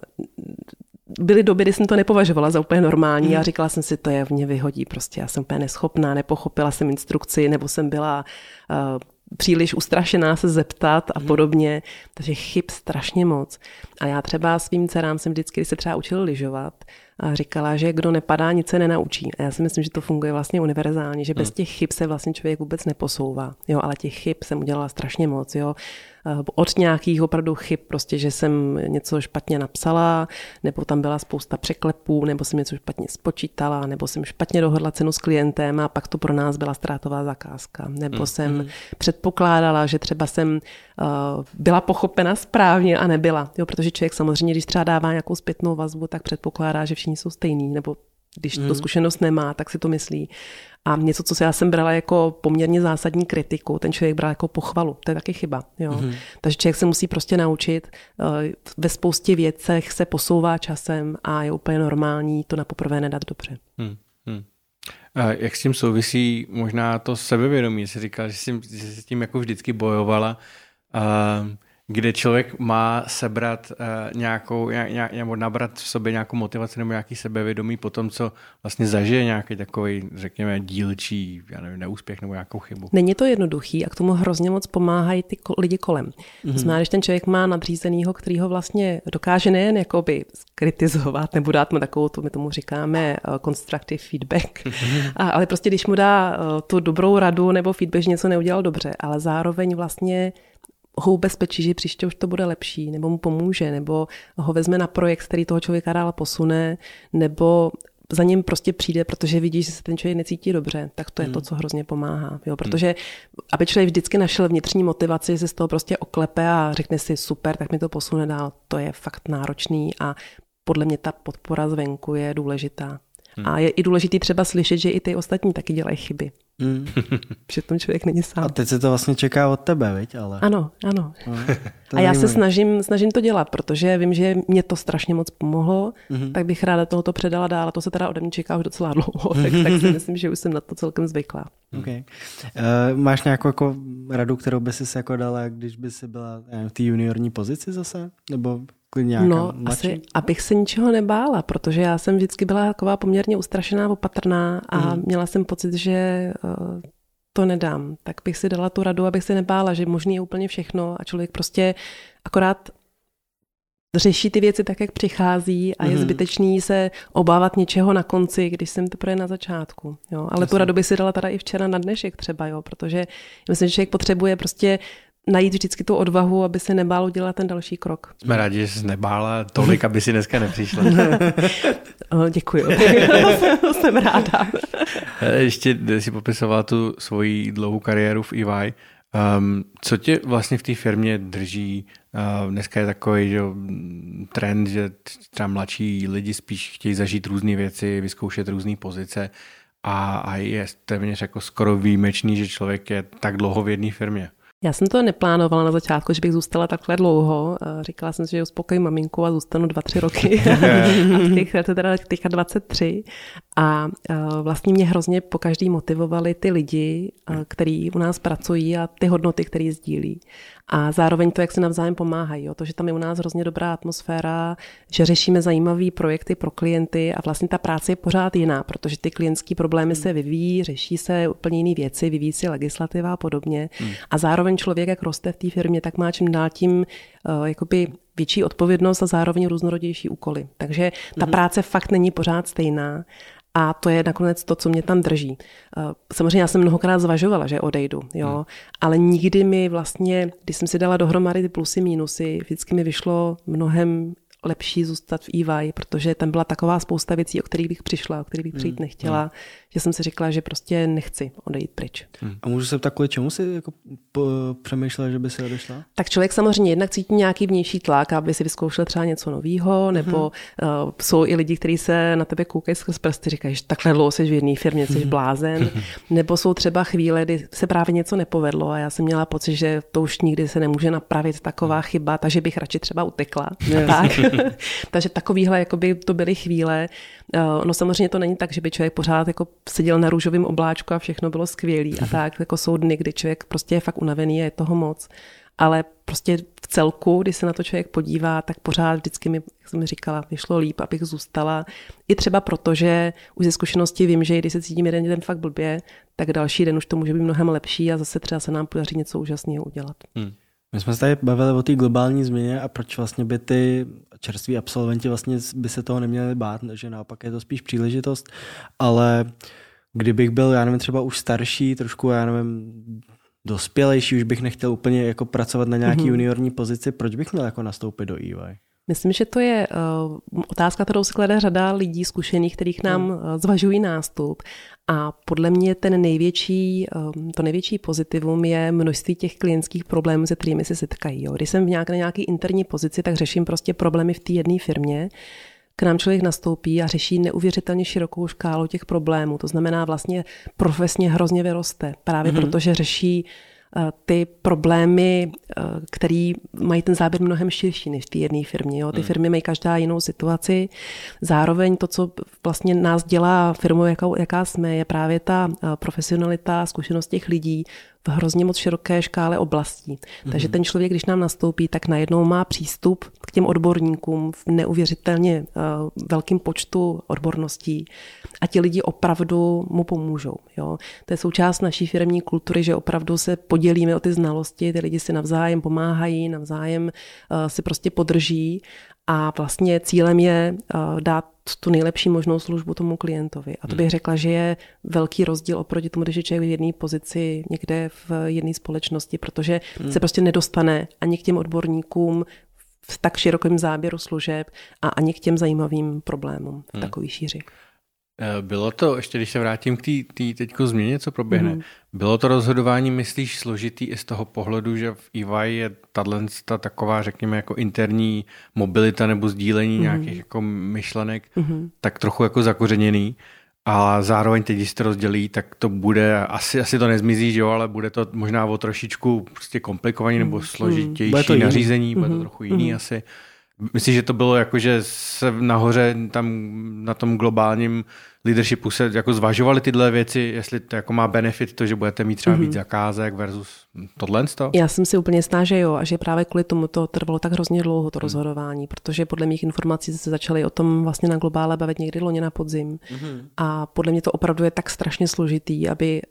byly doby, kdy jsem to nepovažovala za úplně normální mm. a říkala jsem si, to je v mě vyhodí prostě. Já jsem úplně neschopná, nepochopila jsem instrukci, nebo jsem byla uh, příliš ustrašená se zeptat a mhm. podobně. Takže chyb strašně moc. A já třeba svým dcerám jsem vždycky, když se třeba učil lyžovat, a říkala, že kdo nepadá, nic se nenaučí. A já si myslím, že to funguje vlastně univerzálně, že bez hmm. těch chyb se vlastně člověk vůbec neposouvá. Jo, ale těch chyb jsem udělala strašně moc. Jo. Eh, od nějakých opravdu chyb, prostě, že jsem něco špatně napsala, nebo tam byla spousta překlepů, nebo jsem něco špatně spočítala, nebo jsem špatně dohodla cenu s klientem a pak to pro nás byla ztrátová zakázka. Nebo mm. jsem mm. předpokládala, že třeba jsem uh, byla pochopena správně a nebyla. Jo, protože člověk samozřejmě, když třeba dává nějakou zpětnou vazbu, tak předpokládá, že všichni jsou stejní, nebo když mm. tu zkušenost nemá, tak si to myslí. A něco, co já jsem brala jako poměrně zásadní kritiku, ten člověk bral jako pochvalu. To je taky chyba. Jo? Mm-hmm. Takže člověk se musí prostě naučit. Eh, ve spoustě věcech se posouvá časem a je úplně normální to na poprvé nedat dobře. Hmm. Hmm. A jak s tím souvisí možná to sebevědomí? Jsi říkal, že jsi, že jsi s tím jako vždycky bojovala. Uh, kde člověk má sebrat uh, nějakou, nějak, nebo nabrat v sobě nějakou motivaci nebo nějaký sebevědomí po tom, co vlastně zažije nějaký takový, řekněme, dílčí, já nevím, neúspěch nebo nějakou chybu. Není to jednoduchý a k tomu hrozně moc pomáhají ty lidi kolem. Mm-hmm. Znamená, když ten člověk má nadřízenýho, který ho vlastně dokáže nejen jakoby kritizovat nebo dát mu takovou, to my tomu říkáme uh, constructive feedback, mm-hmm. a, ale prostě když mu dá uh, tu dobrou radu nebo feedback, že něco neudělal dobře, ale zároveň vlastně ho ubezpečí, že příště už to bude lepší, nebo mu pomůže, nebo ho vezme na projekt, který toho člověka dál posune, nebo za ním prostě přijde, protože vidí, že se ten člověk necítí dobře, tak to je hmm. to, co hrozně pomáhá. Jo? Protože aby člověk vždycky našel vnitřní motivaci, že se z toho prostě oklepe a řekne si super, tak mi to posune dál, to je fakt náročný a podle mě ta podpora zvenku je důležitá. Hmm. A je i důležitý třeba slyšet, že i ty ostatní taky dělají chyby. Mm. že tom člověk není sám. A teď se to vlastně čeká od tebe, viď? Ale... Ano, ano. No, a já se snažím, snažím to dělat, protože vím, že mě to strašně moc pomohlo, mm-hmm. tak bych ráda tohoto předala dál. A to se teda ode mě čeká už docela dlouho, tak, tak si myslím, že už jsem na to celkem zvyklá. Okay. Uh, máš nějakou jako radu, kterou by si jako dala, když by si byla v té juniorní pozici zase? Nebo nějaká No, mladší? asi, abych se ničeho nebála, protože já jsem vždycky byla taková poměrně ustrašená, opatrná a mm. měla jsem pocit, že uh, to nedám. Tak bych si dala tu radu, abych se nebála, že možný je úplně všechno a člověk prostě akorát řeší ty věci tak, jak přichází a je mm zbytečný se obávat něčeho na konci, když jsem teprve na začátku. Jo. Ale Jasně. tu radu bych si dala teda i včera na dnešek třeba, jo, protože myslím, že člověk potřebuje prostě najít vždycky tu odvahu, aby se nebál udělat ten další krok. Jsme rádi, že jsi nebála tolik, aby si dneska nepřišla. Děkuji. Jsem ráda. Ještě si popisovala tu svoji dlouhou kariéru v EY. Um, co tě vlastně v té firmě drží? Uh, dneska je takový že, trend, že třeba mladší lidi spíš chtějí zažít různé věci, vyzkoušet různé pozice a, a je téměř jako skoro výjimečný, že člověk je tak dlouho v jedné firmě. Já jsem to neplánovala na začátku, že bych zůstala takhle dlouho. Říkala jsem si, že uspokojím maminku a zůstanu dva, tři roky. a těch to teda teďka 23. A vlastně mě hrozně po každý motivovali ty lidi, kteří u nás pracují a ty hodnoty, které sdílí. A zároveň to, jak se navzájem pomáhají. Jo. To, že tam je u nás hrozně dobrá atmosféra, že řešíme zajímavé projekty pro klienty a vlastně ta práce je pořád jiná, protože ty klientské problémy se vyvíjí, řeší se úplně jiné věci, vyvíjí se legislativa a podobně. Hmm. A zároveň člověk, jak roste v té firmě, tak má čím dál tím uh, jakoby větší odpovědnost a zároveň různorodější úkoly. Takže ta hmm. práce fakt není pořád stejná. A to je nakonec to, co mě tam drží. Eh, samozřejmě já jsem mnohokrát zvažovala, že odejdu, jo, hmm. ale nikdy mi vlastně, když jsem si dala dohromady ty plusy, mínusy, vždycky mi vyšlo mnohem lepší zůstat v EY, protože tam byla taková spousta věcí, o kterých bych přišla, o kterých bych přijít hmm, nechtěla, hmm. že jsem si řekla, že prostě nechci odejít pryč. Hmm. A můžu se takhle čemu si jako přemýšlela, že by si odešla? Tak člověk samozřejmě jednak cítí nějaký vnější tlak, aby si vyzkoušel třeba něco nového, nebo hmm. uh, jsou i lidi, kteří se na tebe koukají skrz prsty, říkají, že takhle dlouho jsi v jedné firmě, jsi hmm. blázen, nebo jsou třeba chvíle, kdy se právě něco nepovedlo a já jsem měla pocit, že to už nikdy se nemůže napravit taková chyba, takže bych radši třeba utekla. Yes. Tak. Takže takovýhle jakoby to byly chvíle. Eh, no samozřejmě to není tak, že by člověk pořád jako seděl na růžovém obláčku a všechno bylo skvělé a tak. Jako jsou dny, kdy člověk prostě je fakt unavený a je toho moc. Ale prostě v celku, když se na to člověk podívá, tak pořád vždycky mi, jak jsem říkala, vyšlo líp, abych zůstala. I třeba proto, že už ze zkušenosti vím, že když se cítím jeden den fakt blbě, tak další den už to může být mnohem lepší a zase třeba se nám podaří něco úžasného udělat. Hmm. My jsme se tady bavili o té globální změně a proč vlastně by ty čerství absolventi vlastně by se toho neměli bát, že naopak je to spíš příležitost, ale kdybych byl, já nevím, třeba už starší, trošku, já nevím, dospělejší, už bych nechtěl úplně jako pracovat na nějaký mm-hmm. juniorní pozici, proč bych měl jako nastoupit do EY? Myslím, že to je uh, otázka, kterou si klade řada lidí zkušených, kterých nám uh, zvažují nástup. A podle mě ten největší, um, to největší pozitivum je množství těch klientských problémů, se kterými se setkají. Jo. Když jsem v nějaké, nějaké interní pozici, tak řeším prostě problémy v té jedné firmě. K nám člověk nastoupí a řeší neuvěřitelně širokou škálu těch problémů. To znamená vlastně profesně hrozně vyroste, právě mm-hmm. protože řeší ty problémy, eh, které mají ten záběr mnohem širší než v té jedné firmě. Jo. Ty hmm. firmy mají každá jinou situaci. Zároveň to, co vlastně nás dělá firmou, jaká, jaká jsme, je právě ta eh, profesionalita, zkušenost těch lidí, v hrozně moc široké škále oblastí. Mm-hmm. Takže ten člověk, když nám nastoupí, tak najednou má přístup k těm odborníkům v neuvěřitelně uh, velkým počtu odborností a ti lidi opravdu mu pomůžou. Jo? To je součást naší firmní kultury, že opravdu se podělíme o ty znalosti, ty lidi si navzájem pomáhají, navzájem uh, si prostě podrží a vlastně cílem je uh, dát tu nejlepší možnou službu tomu klientovi. A to bych hmm. řekla, že je velký rozdíl oproti tomu, když je člověk v jedné pozici někde v jedné společnosti, protože hmm. se prostě nedostane ani k těm odborníkům v tak širokém záběru služeb a ani k těm zajímavým problémům v hmm. takové šíři. Eh, bylo to, ještě když se vrátím k té teďko změně, co proběhne, mm-hmm. bylo to rozhodování, myslíš, složitý i z toho pohledu, že v EY je tato taková, řekněme, jako interní mobilita nebo sdílení mm-hmm. nějakých jako myšlenek, mm-hmm. tak trochu jako zakořeněný. A zároveň teď, když se to rozdělí, tak to bude, asi, asi to nezmizí, že jo, ale bude to možná o trošičku prostě komplikovaný nebo mhm. složitější bude to nařízení, jiný. bude to mhm. trochu jiný mm-hmm. asi. Myslím, že to bylo jako, že se nahoře tam na tom globálním leadershipu se jako zvažovali tyhle věci, jestli to jako má benefit to, že budete mít třeba mm-hmm. víc zakázek versus tohle? Já jsem si úplně jistá, že jo, a že právě kvůli tomu to trvalo tak hrozně dlouho, to mm. rozhodování, protože podle mých informací se začaly o tom vlastně na globále bavit někdy loni na podzim. Mm-hmm. A podle mě to opravdu je tak strašně složitý, aby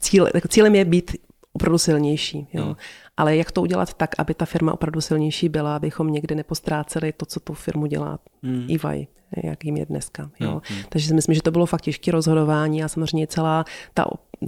cíl, cílem je být opravdu silnější. Jo. Mm. Ale jak to udělat tak, aby ta firma opravdu silnější byla, abychom někdy nepostráceli to, co tu firmu dělá mm. EY, jak jim je dneska. Jo. Mm. Takže si myslím, že to bylo fakt těžké rozhodování a samozřejmě celá ta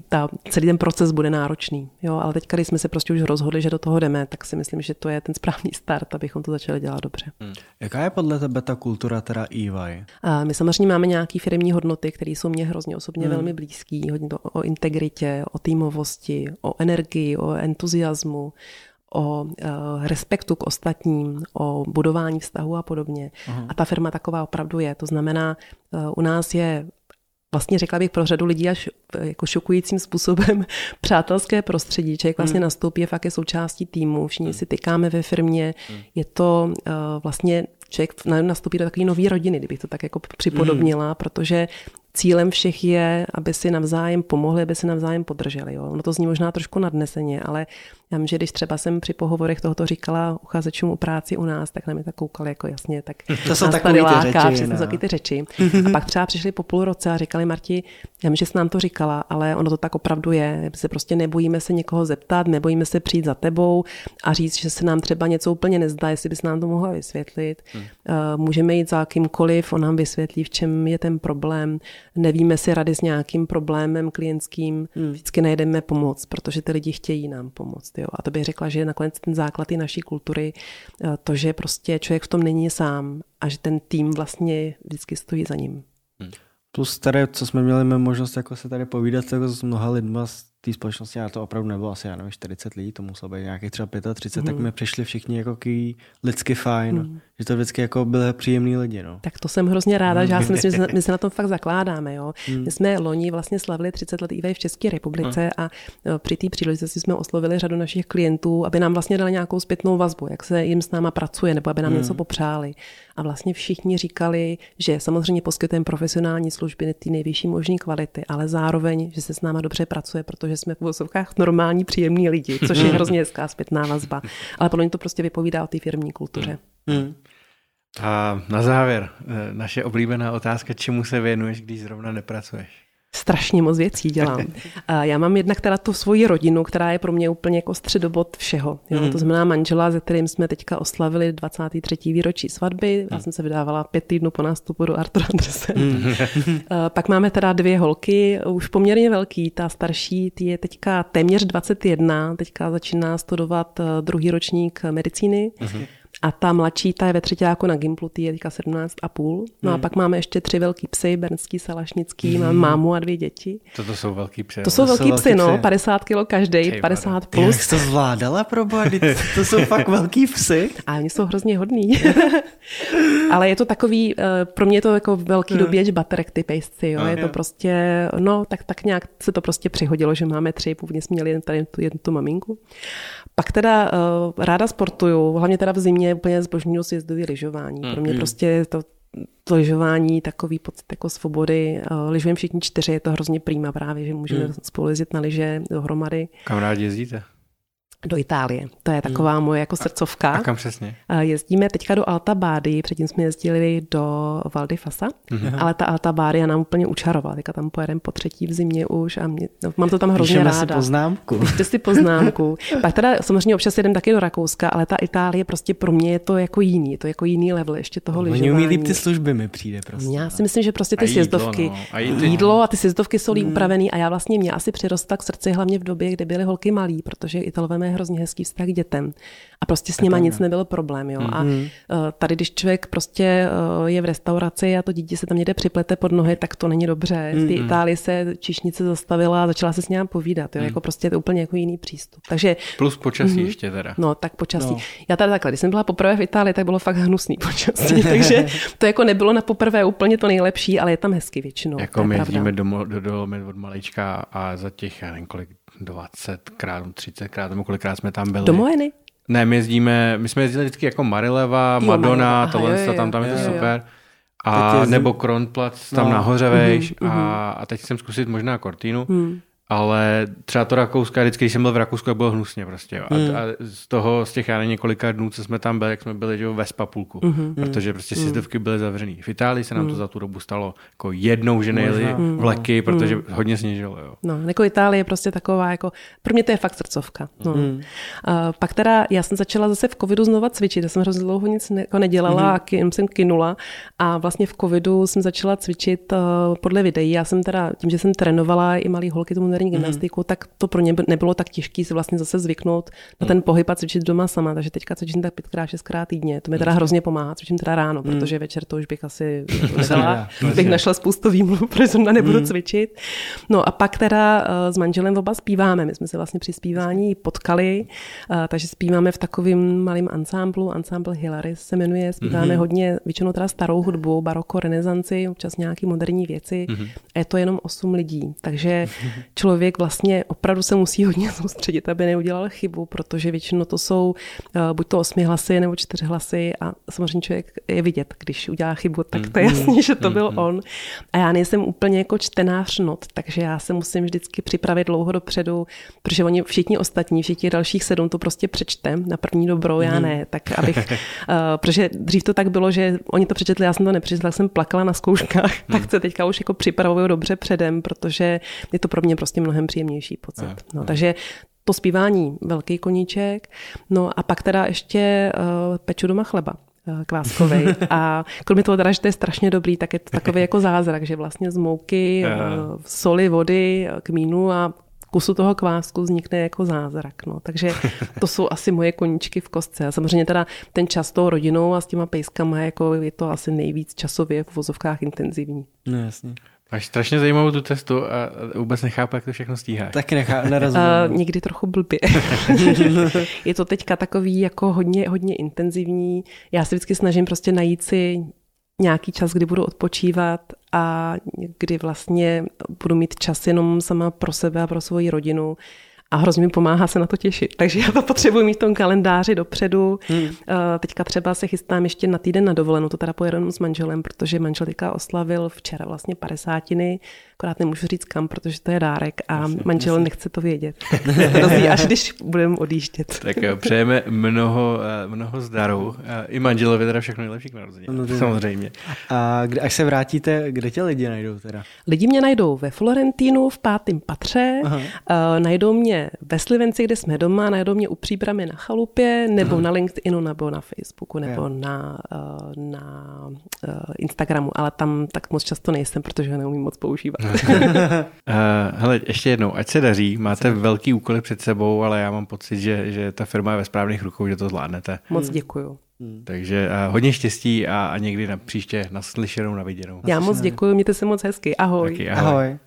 ta, celý ten proces bude náročný. Jo? Ale teď, když jsme se prostě už rozhodli, že do toho jdeme, tak si myslím, že to je ten správný start, abychom to začali dělat dobře. Hmm. Jaká je podle tebe ta kultura teda EY? A my samozřejmě máme nějaké firmní hodnoty, které jsou mě hrozně osobně hmm. velmi blízké. Hodně to o integritě, o týmovosti, o energii, o entuziasmu, o uh, respektu k ostatním, o budování vztahu a podobně. Uh-huh. A ta firma taková opravdu je. To znamená, uh, u nás je vlastně řekla bych pro řadu lidí až jako šokujícím způsobem přátelské prostředí. Člověk vlastně hmm. nastoupí, je fakt je součástí týmu, všichni hmm. si tykáme ve firmě, hmm. je to uh, vlastně člověk nastoupí do takové nové rodiny, kdybych to tak jako připodobnila, hmm. protože cílem všech je, aby si navzájem pomohli, aby si navzájem podrželi. Jo. Ono to zní možná trošku nadneseně, ale já vím, že když třeba jsem při pohovorech tohoto říkala uchazečům o práci u nás, tak na mě tak koukali jako jasně, tak to jsou takové ty řeči. Přesně no. ty řeči. A pak třeba přišli po půl roce a říkali, Marti, já vím, že jsi nám to říkala, ale ono to tak opravdu je. Se prostě nebojíme se někoho zeptat, nebojíme se přijít za tebou a říct, že se nám třeba něco úplně nezdá, jestli bys nám to mohla vysvětlit. Hmm. Eh, můžeme jít za kýmkoliv, on nám vysvětlí, v čem je ten problém. Nevíme si rady s nějakým problémem klientským, hmm. vždycky najdeme pomoc, protože ty lidi chtějí nám pomoct. Jo. A to bych řekla, že nakonec ten základ i naší kultury, eh, to, že prostě člověk v tom není sám a že ten tým vlastně vždycky stojí za ním. Hmm. Plus tady, co jsme měli možnost jako se tady povídat jako s mnoha lidma z té společnosti, a to opravdu nebylo asi, já nevím, 40 lidí, to muselo být nějakých třeba 35, mm. tak mi přišli všichni jako ký lidsky fajn, mm. že to vždycky jako byly příjemní lidi. No. Tak to jsem hrozně ráda, mm. že já si myslím, že my se na tom fakt zakládáme. Jo. Mm. My jsme loni vlastně slavili 30 let EVA v České republice mm. a e, při té příležitosti jsme oslovili řadu našich klientů, aby nám vlastně dali nějakou zpětnou vazbu, jak se jim s náma pracuje, nebo aby nám mm. něco popřáli. A vlastně všichni říkali, že samozřejmě poskytujeme profesionální služby ty nejvyšší možné kvality, ale zároveň, že se s náma dobře pracuje, protože jsme v vozovkách normální, příjemní lidi, což je hrozně hezká zpětná vazba. Ale podle mě to prostě vypovídá o té firmní kultuře. Hmm. A na závěr, eh, naše oblíbená otázka, čemu se věnuješ, když zrovna nepracuješ? Strašně moc věcí dělám. A já mám jednak teda tu svoji rodinu, která je pro mě úplně jako středobod všeho. Jo? Mm. To znamená manžela, se kterým jsme teďka oslavili 23. výročí svatby. Já jsem se vydávala pět týdnů po nástupu do Artura Andresen. Mm. Pak máme teda dvě holky, už poměrně velký. Ta starší ty je teďka téměř 21, teďka začíná studovat eh, druhý ročník medicíny. Mm. A ta mladší, ta je ve třetíku na Gimplu, ty je teďka 17 a půl. No hmm. a pak máme ještě tři velký psy, Bernský, Salašnický, hmm. mám mámu a dvě děti. To, to jsou velký psy. To jsou velký jsou psy, no, psy. 50 kilo každý, 50 plus. Jak jsi to zvládala, pro to jsou fakt velký psy. A oni jsou hrozně hodní. Ale je to takový, eh, pro mě je to jako velký hmm. doběč baterek ty pejsci, jo. Je to prostě, no, tak, tak nějak se to prostě přihodilo, že máme tři, původně jsme měli tady tu jednu tu maminku. Pak teda uh, ráda sportuju, hlavně teda v zimě úplně zbožňuju sjezdový lyžování. Pro mě mm. prostě to, to lyžování takový pocit jako svobody. Uh, lyžujeme všichni čtyři, je to hrozně prýma právě, že můžeme mm. spolu jezdit na lyže dohromady. Kam rádi jezdíte? Do Itálie. To je taková hmm. moje jako srdcovka. A kam přesně? Jezdíme teďka do Alta Bády, předtím jsme jezdili do Val di Fasa, hmm. ale ta Alta Bádia nám úplně učarovala. Teďka tam pojedeme po třetí v zimě už a mě, no, mám to tam hrozně Píšeme ráda. si poznámku. Píšte si poznámku. Pak teda samozřejmě občas jedem taky do Rakouska, ale ta Itálie prostě pro mě je to jako jiný, je to jako jiný level ještě toho no, lyžování. Oni umí líp ty služby mi přijde prostě. Já si myslím, že prostě ty a sjezdovky, jídlo, no. a jídlo, jídlo a ty sjezdovky jsou líp hmm. upravený a já vlastně mě asi přirostla k srdci hlavně v době, kdy byly holky malí, protože Italové mají hrozně hezký vztah k dětem. A prostě s nima nic nebyl problém. Jo? Mm-hmm. A mhm. eh, tady, když člověk prostě eh, je v restauraci a to dítě se tam někde připlete pod nohy, tak to není dobře. V té mm-hmm. Itálii se čišnice zastavila a začala se s ním povídat. Jo? Mm. Jako prostě je to úplně jako jiný přístup. Takže, Plus počasí mm-hmm. ještě teda. No, tak počasí. No. Já tady takhle, když jsem byla poprvé v Itálii, tak bylo fakt hnusný počasí. takže to jako nebylo na poprvé úplně to nejlepší, ale je tam hezky většinou. Jako my jezdíme do, do, do, od malička a za těch, já nevím kolik, 20 krát, 30 krát, nebo kolikrát jsme tam byli. Do Moeny? Ne, my jezdíme, my jsme jezdili vždycky jako Marileva, jo, Madonna, Aha, tohle, jo, jo, tam, tam je to jo, super. A nebo Kronplatz tam no. nahoře vejš uh-huh, a, a teď chcem zkusit možná Cortinu. Hmm ale třeba to Rakouska, vždycky, když jsem byl v Rakousku, bylo hnusně prostě. A, mm. a z toho, z těch já několika dnů, co jsme tam byli, jak jsme byli že, ve Spapulku, mm-hmm. protože prostě mm. sjezdovky byly zavřený. V Itálii se nám mm. to za tu dobu stalo jako jednou, že nejeli mm. vleky, protože mm. hodně sněžilo. Jo. No, jako Itálie je prostě taková, jako, pro mě to je fakt srdcovka. No. Mm. A pak teda, já jsem začala zase v covidu znova cvičit, já jsem hrozně dlouho nic ne, jako nedělala mm. a kin, jsem kinula a vlastně v covidu jsem začala cvičit uh, podle videí. Já jsem teda, tím, že jsem trénovala i malý holky tomu moderní mhm. gymnastiku, mm. tak to pro ně nebylo tak těžké si vlastně zase zvyknout na ten pohyb a cvičit doma sama. Takže teďka cvičím tak pětkrát, šestkrát týdně. To mi teda hrozně pomáhá. Cvičím teda ráno, mm. protože večer to už bych asi nedala. bych našla spoustu výmluv, protože zrovna nebudu mm. cvičit. No a pak teda uh, s manželem oba zpíváme. My jsme se vlastně při zpívání potkali, uh, takže zpíváme v takovém malém ansámblu. Ansámbl Hilaris se jmenuje. Zpíváme mm-hmm. hodně, většinou teda starou hudbu, baroko, renesanci, občas nějaký moderní věci. Mm-hmm. A je to jenom osm lidí. Takže člověk vlastně opravdu se musí hodně soustředit, aby neudělal chybu, protože většinou to jsou uh, buď to osmi hlasy nebo čtyři hlasy a samozřejmě člověk je vidět, když udělá chybu, tak to je mm-hmm. jasný, že to byl mm-hmm. on. A já nejsem úplně jako čtenář not, takže já se musím vždycky připravit dlouho dopředu, protože oni všichni ostatní, všichni dalších sedm to prostě přečtem na první dobro, já mm-hmm. ne, tak abych, uh, protože dřív to tak bylo, že oni to přečetli, já jsem to nepřečetla, jsem plakala na zkouškách, tak se teďka už jako připravuju dobře předem, protože je to pro mě prostě mnohem příjemnější pocit. No, takže to zpívání velký koníček, no a pak teda ještě uh, peču doma chleba eh, kváskovej. A kromě toho teda, že to je strašně dobrý, tak je to takový jako zázrak, že vlastně z mouky, uh, soli, vody, kmínu a kusu toho kvásku vznikne jako zázrak. No. Takže to jsou asi moje koníčky v kostce. A samozřejmě teda ten čas tou rodinou a s těma pejskama jako je to asi nejvíc časově v vozovkách intenzivní. No jasně. Máš strašně zajímavou tu testu a vůbec nechápu, jak to všechno stíháš. Tak nechá, nerozumím. Uh, někdy trochu blbě. je to teďka takový jako hodně, hodně intenzivní. Já se vždycky snažím prostě najít si nějaký čas, kdy budu odpočívat a kdy vlastně budu mít čas jenom sama pro sebe a pro svoji rodinu a hrozně mi pomáhá se na to těšit. Takže já to potřebuji mít v tom kalendáři dopředu. Hmm. Teďka třeba se chystám ještě na týden na dovolenou, to teda pojedu s manželem, protože manžel teďka oslavil včera vlastně padesátiny, akorát nemůžu říct kam, protože to je dárek a jasně, manžel jasně. nechce to vědět. Rozví, až když budeme odjíždět. Tak jo, přejeme mnoho, eh, mnoho zdarů. I manželovi teda všechno nejlepší k narození. No, samozřejmě. A kde, až se vrátíte, kde tě lidi najdou teda? Lidi mě najdou ve Florentínu v pátém patře, Aha. Uh, najdou mě ve Slivenci, kde jsme doma, najdou mě u příbramy na chalupě, nebo Aha. na LinkedInu, nebo na Facebooku, nebo jo. na, uh, na uh, Instagramu, ale tam tak moc často nejsem, protože ho neumím moc používat. uh, hele, ještě jednou, ať se daří, máte velký úkoly před sebou, ale já mám pocit, že, že ta firma je ve správných rukou, že to zvládnete. Moc hmm. děkuju. Hmm. Takže uh, hodně štěstí a, a někdy na příště naslyšenou, na viděnou. Já moc děkuji, mějte se moc hezky. Ahoj. Taky, ahoj. ahoj.